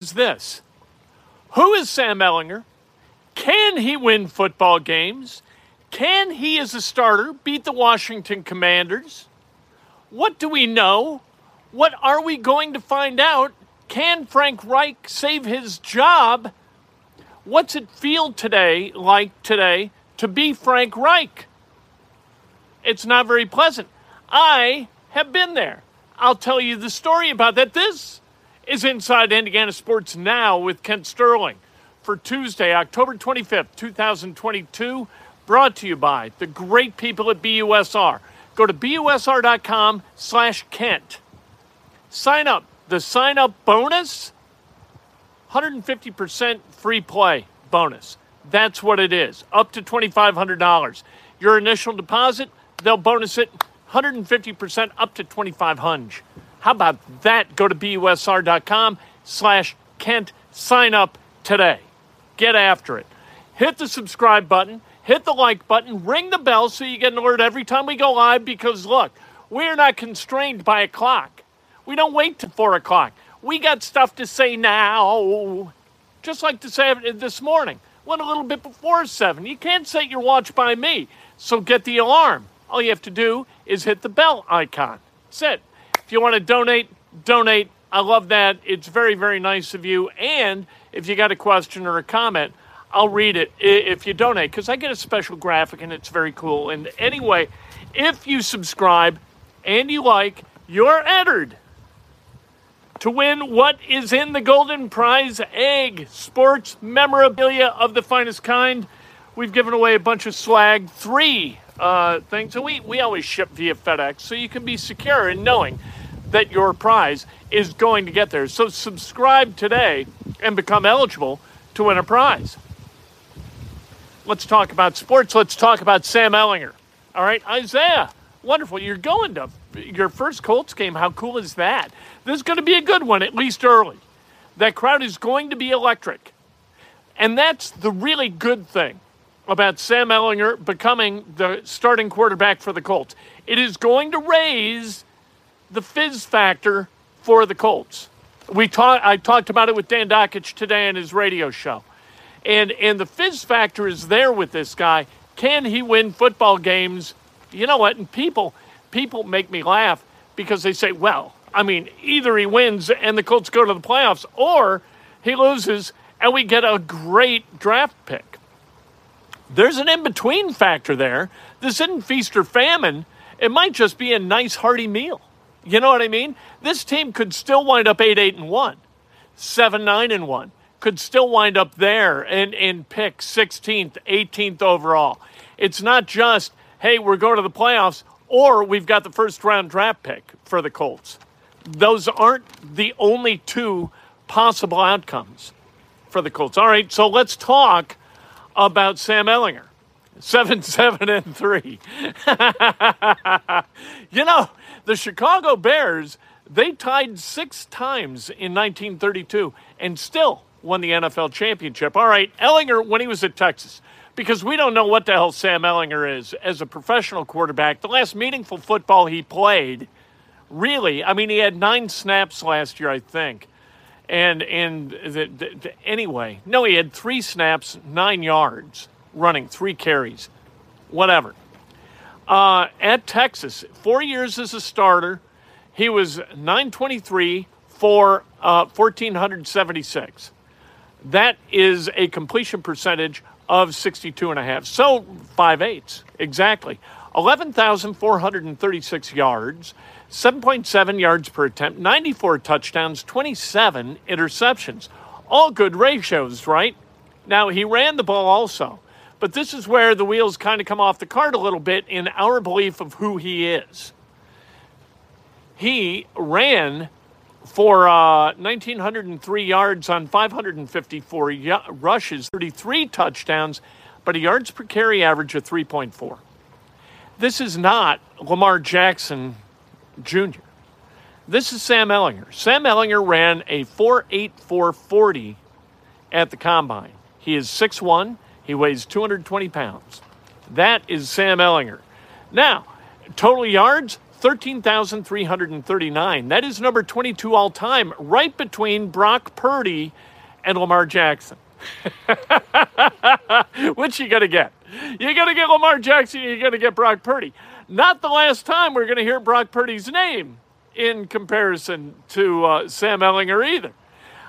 is this Who is Sam Ehlinger? Can he win football games? Can he, as a starter, beat the Washington Commanders? What do we know? What are we going to find out? Can Frank Reich save his job? What's it feel today like today to be Frank Reich? It's not very pleasant. I have been there. I'll tell you the story about that. This is Inside Indiana Sports Now with Kent Sterling for Tuesday, October 25th, 2022, brought to you by the great people at BUSR. Go to busr.com slash Kent. Sign up. The sign up bonus, 150% free play bonus. That's what it is, up to $2,500. Your initial deposit, they'll bonus it 150% up to 2500 How about that? Go to busr.com slash Kent. Sign up today. Get after it. Hit the subscribe button. Hit the like button. Ring the bell so you get an alert every time we go live because, look, we're not constrained by a clock. We don't wait till 4 o'clock. We got stuff to say now. Just like to say this morning. Went a little bit before 7. You can't set your watch by me. So get the alarm. All you have to do is hit the bell icon. That's it. If you want to donate, donate. I love that. It's very, very nice of you. And if you got a question or a comment, I'll read it if you donate because I get a special graphic and it's very cool. And anyway, if you subscribe and you like, you're entered to win what is in the Golden Prize Egg sports memorabilia of the finest kind. We've given away a bunch of swag, three uh, things. So we, we always ship via FedEx so you can be secure in knowing that your prize is going to get there. So subscribe today and become eligible to win a prize. Let's talk about sports. Let's talk about Sam Ehlinger. All right, Isaiah, wonderful. You're going to your first Colts game. How cool is that? This is going to be a good one, at least early. That crowd is going to be electric. And that's the really good thing about Sam Ehlinger becoming the starting quarterback for the Colts. It is going to raise the fizz factor for the Colts. We talk, I talked about it with Dan Dakich today on his radio show. And, and the fizz factor is there with this guy. Can he win football games? You know what? And people, people make me laugh because they say, well, I mean, either he wins and the Colts go to the playoffs or he loses and we get a great draft pick. There's an in between factor there. This isn't feast or famine. It might just be a nice hearty meal. You know what I mean? This team could still wind up 8 8 and 1, 7 9 and 1. Could still wind up there and, and pick 16th, 18th overall. It's not just, hey, we're going to the playoffs or we've got the first round draft pick for the Colts. Those aren't the only two possible outcomes for the Colts. All right, so let's talk about Sam Ehlinger. Seven, seven, and three. you know, the Chicago Bears, they tied six times in 1932 and still won the NFL championship. All right, Ehlinger, when he was at Texas, because we don't know what the hell Sam Ehlinger is as a professional quarterback. The last meaningful football he played, really, I mean, he had nine snaps last year, I think. And and the, the, the, anyway, no, he had three snaps, nine yards, running three carries, whatever. Uh, at Texas, four years as a starter, he was 923 for uh, 1476. That is a completion percentage of 62 and a half. So five eighths exactly. 11,436 yards, 7.7 yards per attempt, 94 touchdowns, 27 interceptions. All good ratios, right? Now, he ran the ball also, but this is where the wheels kind of come off the cart a little bit in our belief of who he is. He ran for uh, 1,903 yards on 554 y- rushes, 33 touchdowns, but a yards per carry average of 3.4. This is not Lamar Jackson Jr. This is Sam Ehlinger. Sam Ehlinger ran a 4.8440 at the combine. He is 6'1, he weighs 220 pounds. That is Sam Ehlinger. Now, total yards 13,339. That is number 22 all time, right between Brock Purdy and Lamar Jackson. Which you gonna get? You're gonna get Lamar Jackson. You're gonna get Brock Purdy. Not the last time we're gonna hear Brock Purdy's name in comparison to uh, Sam Ehlinger either.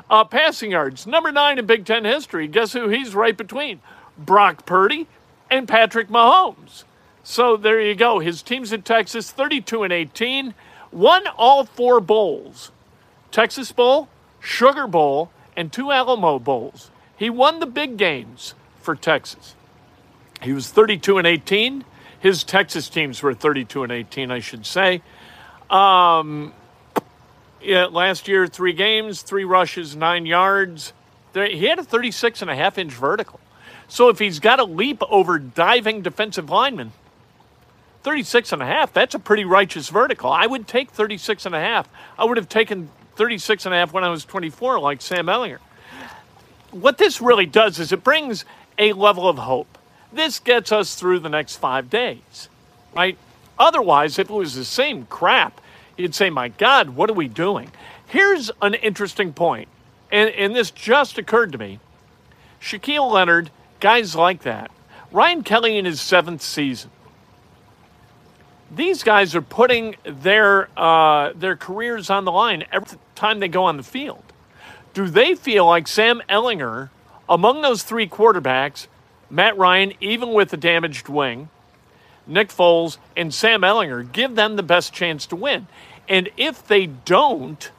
Uh, passing yards, number nine in Big Ten history. Guess who he's right between? Brock Purdy and Patrick Mahomes. So there you go. His team's in Texas, 32 and 18, won all four bowls Texas Bowl, Sugar Bowl, and two Alamo Bowls. He won the big games for Texas. He was 32 and 18. His Texas teams were 32 and 18, I should say. Um, yeah, last year, three games, three rushes, nine yards. He had a 36 and a half inch vertical. So if he's got a leap over diving defensive linemen, 36 and a half, that's a pretty righteous vertical. I would take 36 and a half. I would have taken 36 and a half when I was 24, like Sam Ehlinger. What this really does is it brings a level of hope. This gets us through the next five days, right? Otherwise, if it was the same crap, you'd say, my God, what are we doing? Here's an interesting point, and, and this just occurred to me. Shaquille Leonard, guys like that. Ryan Kelly in his seventh season. These guys are putting their uh, their careers on the line every time they go on the field. Do they feel like Sam Ehlinger, among those three quarterbacks, Matt Ryan, even with a damaged wing, Nick Foles, and Sam Ehlinger, give them the best chance to win. And if they don't,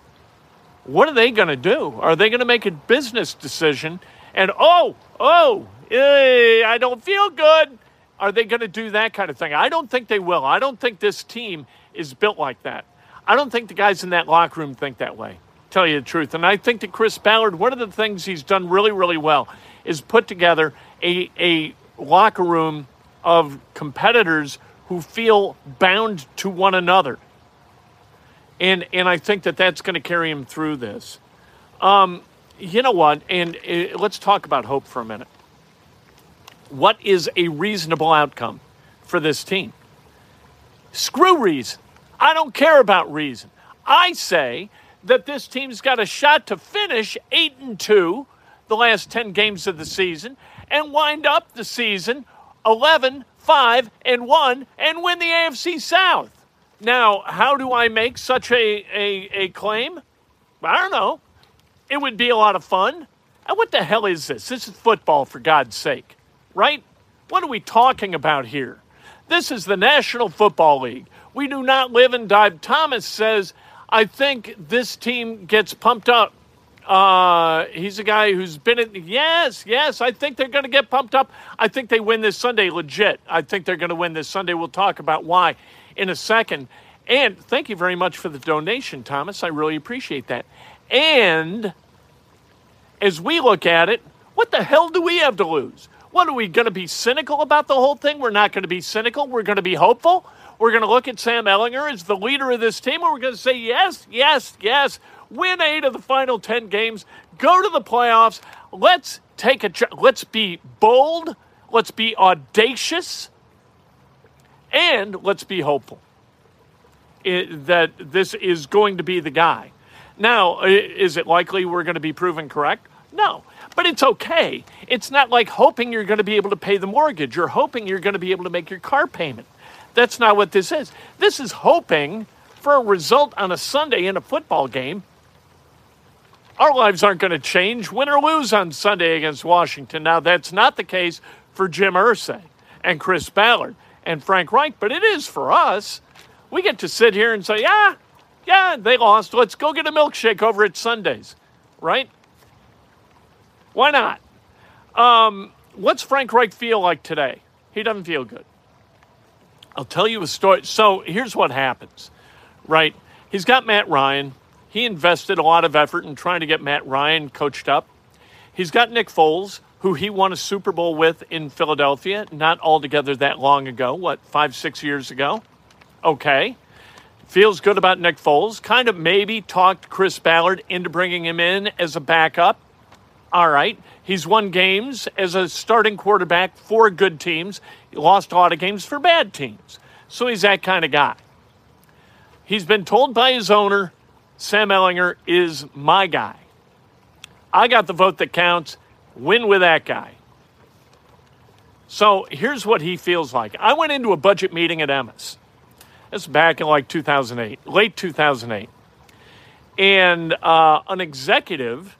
what are they going to do? Are they going to make a business decision and, oh, oh, I don't feel good? Are they going to do that kind of thing? I don't think they will. I don't think this team is built like that. I don't think the guys in that locker room think that way, tell you the truth. And I think that Chris Ballard, one of the things he's done really, really well is put together a, a locker room of competitors who feel bound to one another. And, and I think that that's going to carry him through this. Um, you know what? And uh, let's talk about hope for a minute. What is a reasonable outcome for this team? Screw reason. I don't care about reason. I say that this team's got a shot to finish 8 and 2 the last 10 games of the season and wind up the season 11, 5, and 1 and win the AFC South. Now, how do I make such a, a, a claim? I don't know. It would be a lot of fun. And what the hell is this? This is football, for God's sake, right? What are we talking about here? This is the National Football League. We do not live and die. Thomas says, I think this team gets pumped up uh, he's a guy who's been in. Yes, yes. I think they're going to get pumped up. I think they win this Sunday legit. I think they're going to win this Sunday. We'll talk about why in a second. And thank you very much for the donation, Thomas. I really appreciate that. And as we look at it, what the hell do we have to lose? What are we going to be cynical about the whole thing? We're not going to be cynical. We're going to be hopeful. We're going to look at Sam Ehlinger as the leader of this team, and we're going to say, yes, yes, yes win eight of the final 10 games, go to the playoffs. Let's take a, let's be bold, let's be audacious, and let's be hopeful it, that this is going to be the guy. Now, is it likely we're going to be proven correct? No, but it's okay. It's not like hoping you're going to be able to pay the mortgage or hoping you're going to be able to make your car payment. That's not what this is. This is hoping for a result on a Sunday in a football game our lives aren't going to change, win or lose on Sunday against Washington. Now, that's not the case for Jim Irsay and Chris Ballard and Frank Reich, but it is for us. We get to sit here and say, yeah, yeah, they lost. Let's go get a milkshake over at Sundays, right? Why not? Um, what's Frank Reich feel like today? He doesn't feel good. I'll tell you a story. So here's what happens, right? He's got Matt Ryan. He invested a lot of effort in trying to get Matt Ryan coached up. He's got Nick Foles, who he won a Super Bowl with in Philadelphia not altogether that long ago, what, five, six years ago? Okay. Feels good about Nick Foles. Kind of maybe talked Chris Ballard into bringing him in as a backup. All right. He's won games as a starting quarterback for good teams. He lost a lot of games for bad teams. So he's that kind of guy. He's been told by his owner, Sam Ehlinger is my guy. I got the vote that counts. Win with that guy. So here's what he feels like. I went into a budget meeting at Emmis. This back in like 2008, late 2008. And uh, an executive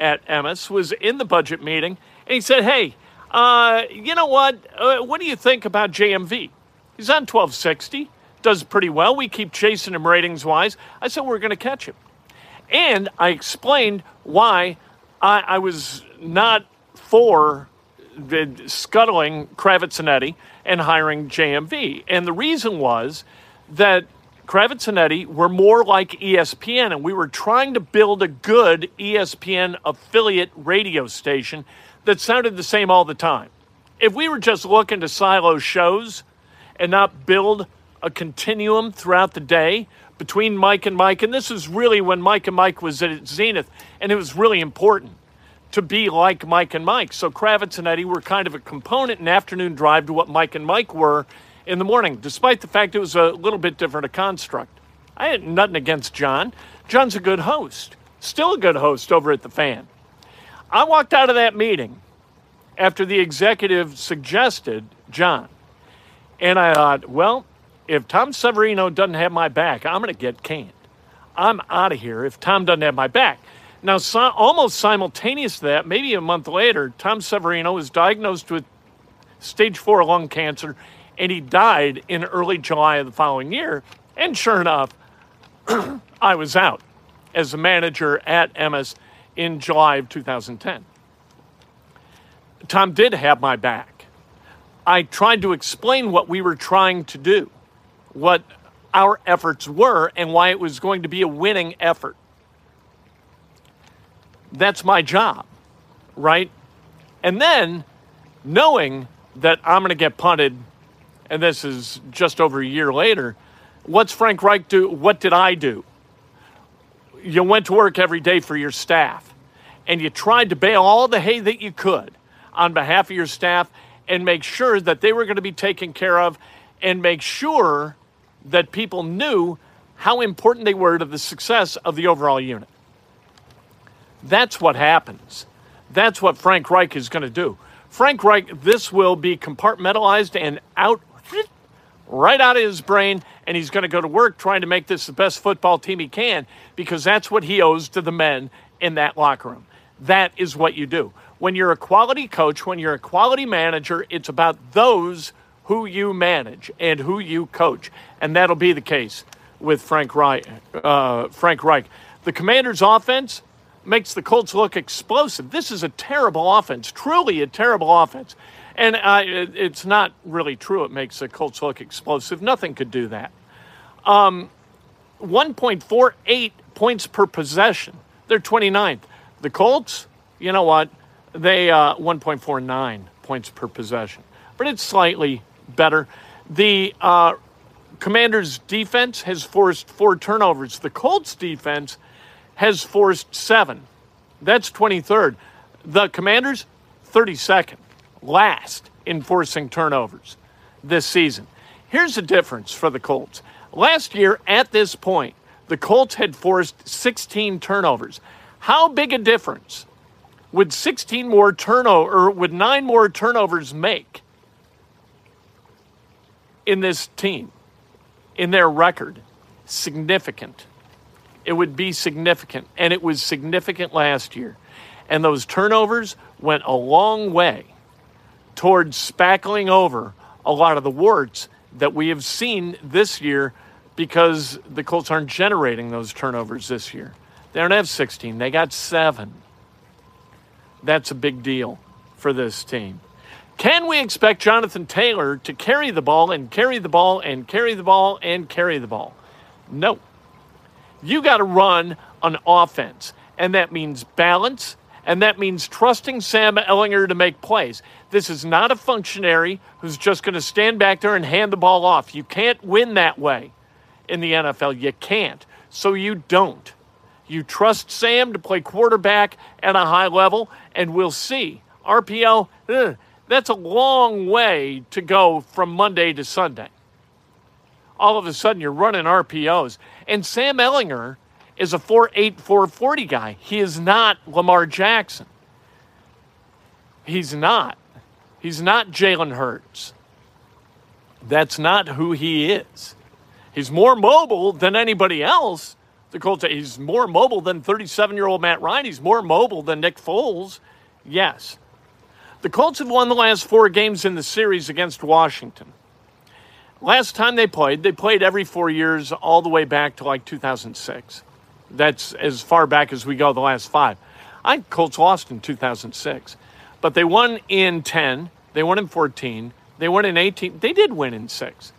at Emmis was in the budget meeting and he said, Hey, uh, you know what? Uh, what do you think about JMV? He's on 1260, does pretty well. We keep chasing him ratings wise. I said, We're going to catch him. And I explained why I, I was not for scuttling Kravitz and Eddie and hiring JMV. And the reason was that Kravitz and Eddie were more like ESPN, and we were trying to build a good ESPN affiliate radio station that sounded the same all the time. If we were just looking to silo shows and not build a continuum throughout the day between Mike and Mike, and this is really when Mike and Mike was at its zenith, and it was really important to be like Mike and Mike. So Kravitz and Eddie were kind of a component in afternoon drive to what Mike and Mike were in the morning, despite the fact it was a little bit different a construct. I had nothing against John. John's a good host, still a good host over at the fan. I walked out of that meeting after the executive suggested John. And I thought, well, if Tom Severino doesn't have my back, I'm going to get canned. I'm out of here if Tom doesn't have my back. Now, so, almost simultaneous to that, maybe a month later, Tom Severino was diagnosed with stage four lung cancer and he died in early July of the following year. And sure enough, I was out as a manager at Emmis in July of 2010. Tom did have my back. I tried to explain what we were trying to do, what our efforts were, and why it was going to be a winning effort. That's my job, right? And then knowing that I'm going to get punted and this is just over a year later, what's Frank Reich do? What did I do? You went to work every day for your staff and you tried to bale all the hay that you could on behalf of your staff and make sure that they were going to be taken care of and make sure that people knew how important they were to the success of the overall unit. That's what happens. That's what Frank Reich is going to do. Frank Reich, this will be compartmentalized and out right out of his brain, and he's going to go to work trying to make this the best football team he can because that's what he owes to the men in that locker room. That is what you do. When you're a quality coach, when you're a quality manager, it's about those who you manage and who you coach. And that'll be the case with Frank Reich. Uh, Frank Reich. The commander's offense makes the Colts look explosive. This is a terrible offense, truly a terrible offense. And it, it's not really true. It makes the Colts look explosive. Nothing could do that. Um, 1.48 points per possession. They're 29th. The Colts, you know what? They uh, 1.49 points per possession, but it's slightly better. The uh, Commanders' defense has forced four turnovers. The Colts' defense has forced seven. That's 23rd. The Commanders, 32nd last in forcing turnovers this season. Here's the difference for the Colts. Last year, at this point, the Colts had forced 16 turnovers. How big a difference would 16 more turnover or would nine more turnovers make in this team, in their record? Significant. It would be significant, and it was significant last year. And those turnovers went a long way towards spackling over a lot of the warts that we have seen this year because the Colts aren't generating those turnovers this year. They don't have 16, they got seven. That's a big deal for this team. Can we expect Jonathan Taylor to carry the ball and carry the ball and carry the ball and carry the ball? No. You got to run an offense, and that means balance, and that means trusting Sam Ehlinger to make plays. This is not a functionary who's just going to stand back there and hand the ball off. You can't win that way in the NFL. You can't. So you don't. You trust Sam to play quarterback at a high level, and we'll see. RPO, ugh, eh, that's a long way to go from Monday to Sunday. all of a sudden you're running RPOs. And Sam Ehlinger is a 4'8, 440 guy. He is not Lamar Jackson. He's not. He's not Jalen Hurts. That's not who he is. He's more mobile than anybody else. The Colts, he's more mobile than 37 year old Matt Ryan. He's more mobile than Nick Foles. Yes. The Colts have won the last four games in the series against Washington. Last time they played, they played every four years all the way back to like 2006. That's as far back as we go, the last five. I Colts lost in 2006, but they won in 10, they won in 14, they won in 18. They did win in six.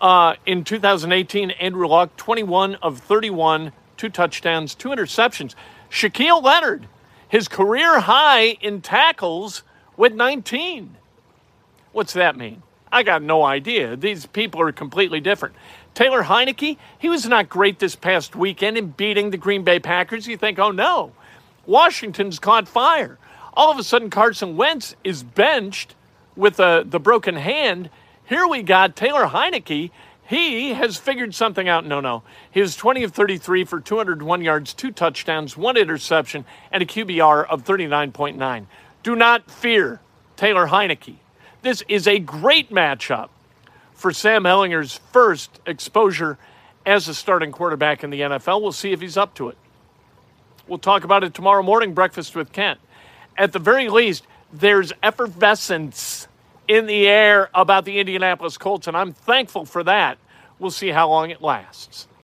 Uh, in 2018, Andrew Luck, 21 of 31, two touchdowns, two interceptions. Shaquille Leonard, his career high in tackles with 19. What's that mean? I got no idea. These people are completely different. Taylor Heinicke, he was not great this past weekend in beating the Green Bay Packers. You think, oh no, Washington's caught fire. All of a sudden, Carson Wentz is benched with the, the broken hand. Here we got Taylor Heinicke. He has figured something out. No, no. He was 20 of 33 for 201 yards, two touchdowns, one interception, and a QBR of 39.9. Do not fear Taylor Heinicke. This is a great matchup for Sam Ehlinger's first exposure as a starting quarterback in the NFL. We'll see if he's up to it. We'll talk about it tomorrow morning, breakfast with Kent. At the very least, there's effervescence in the air about the Indianapolis Colts, and I'm thankful for that. We'll see how long it lasts.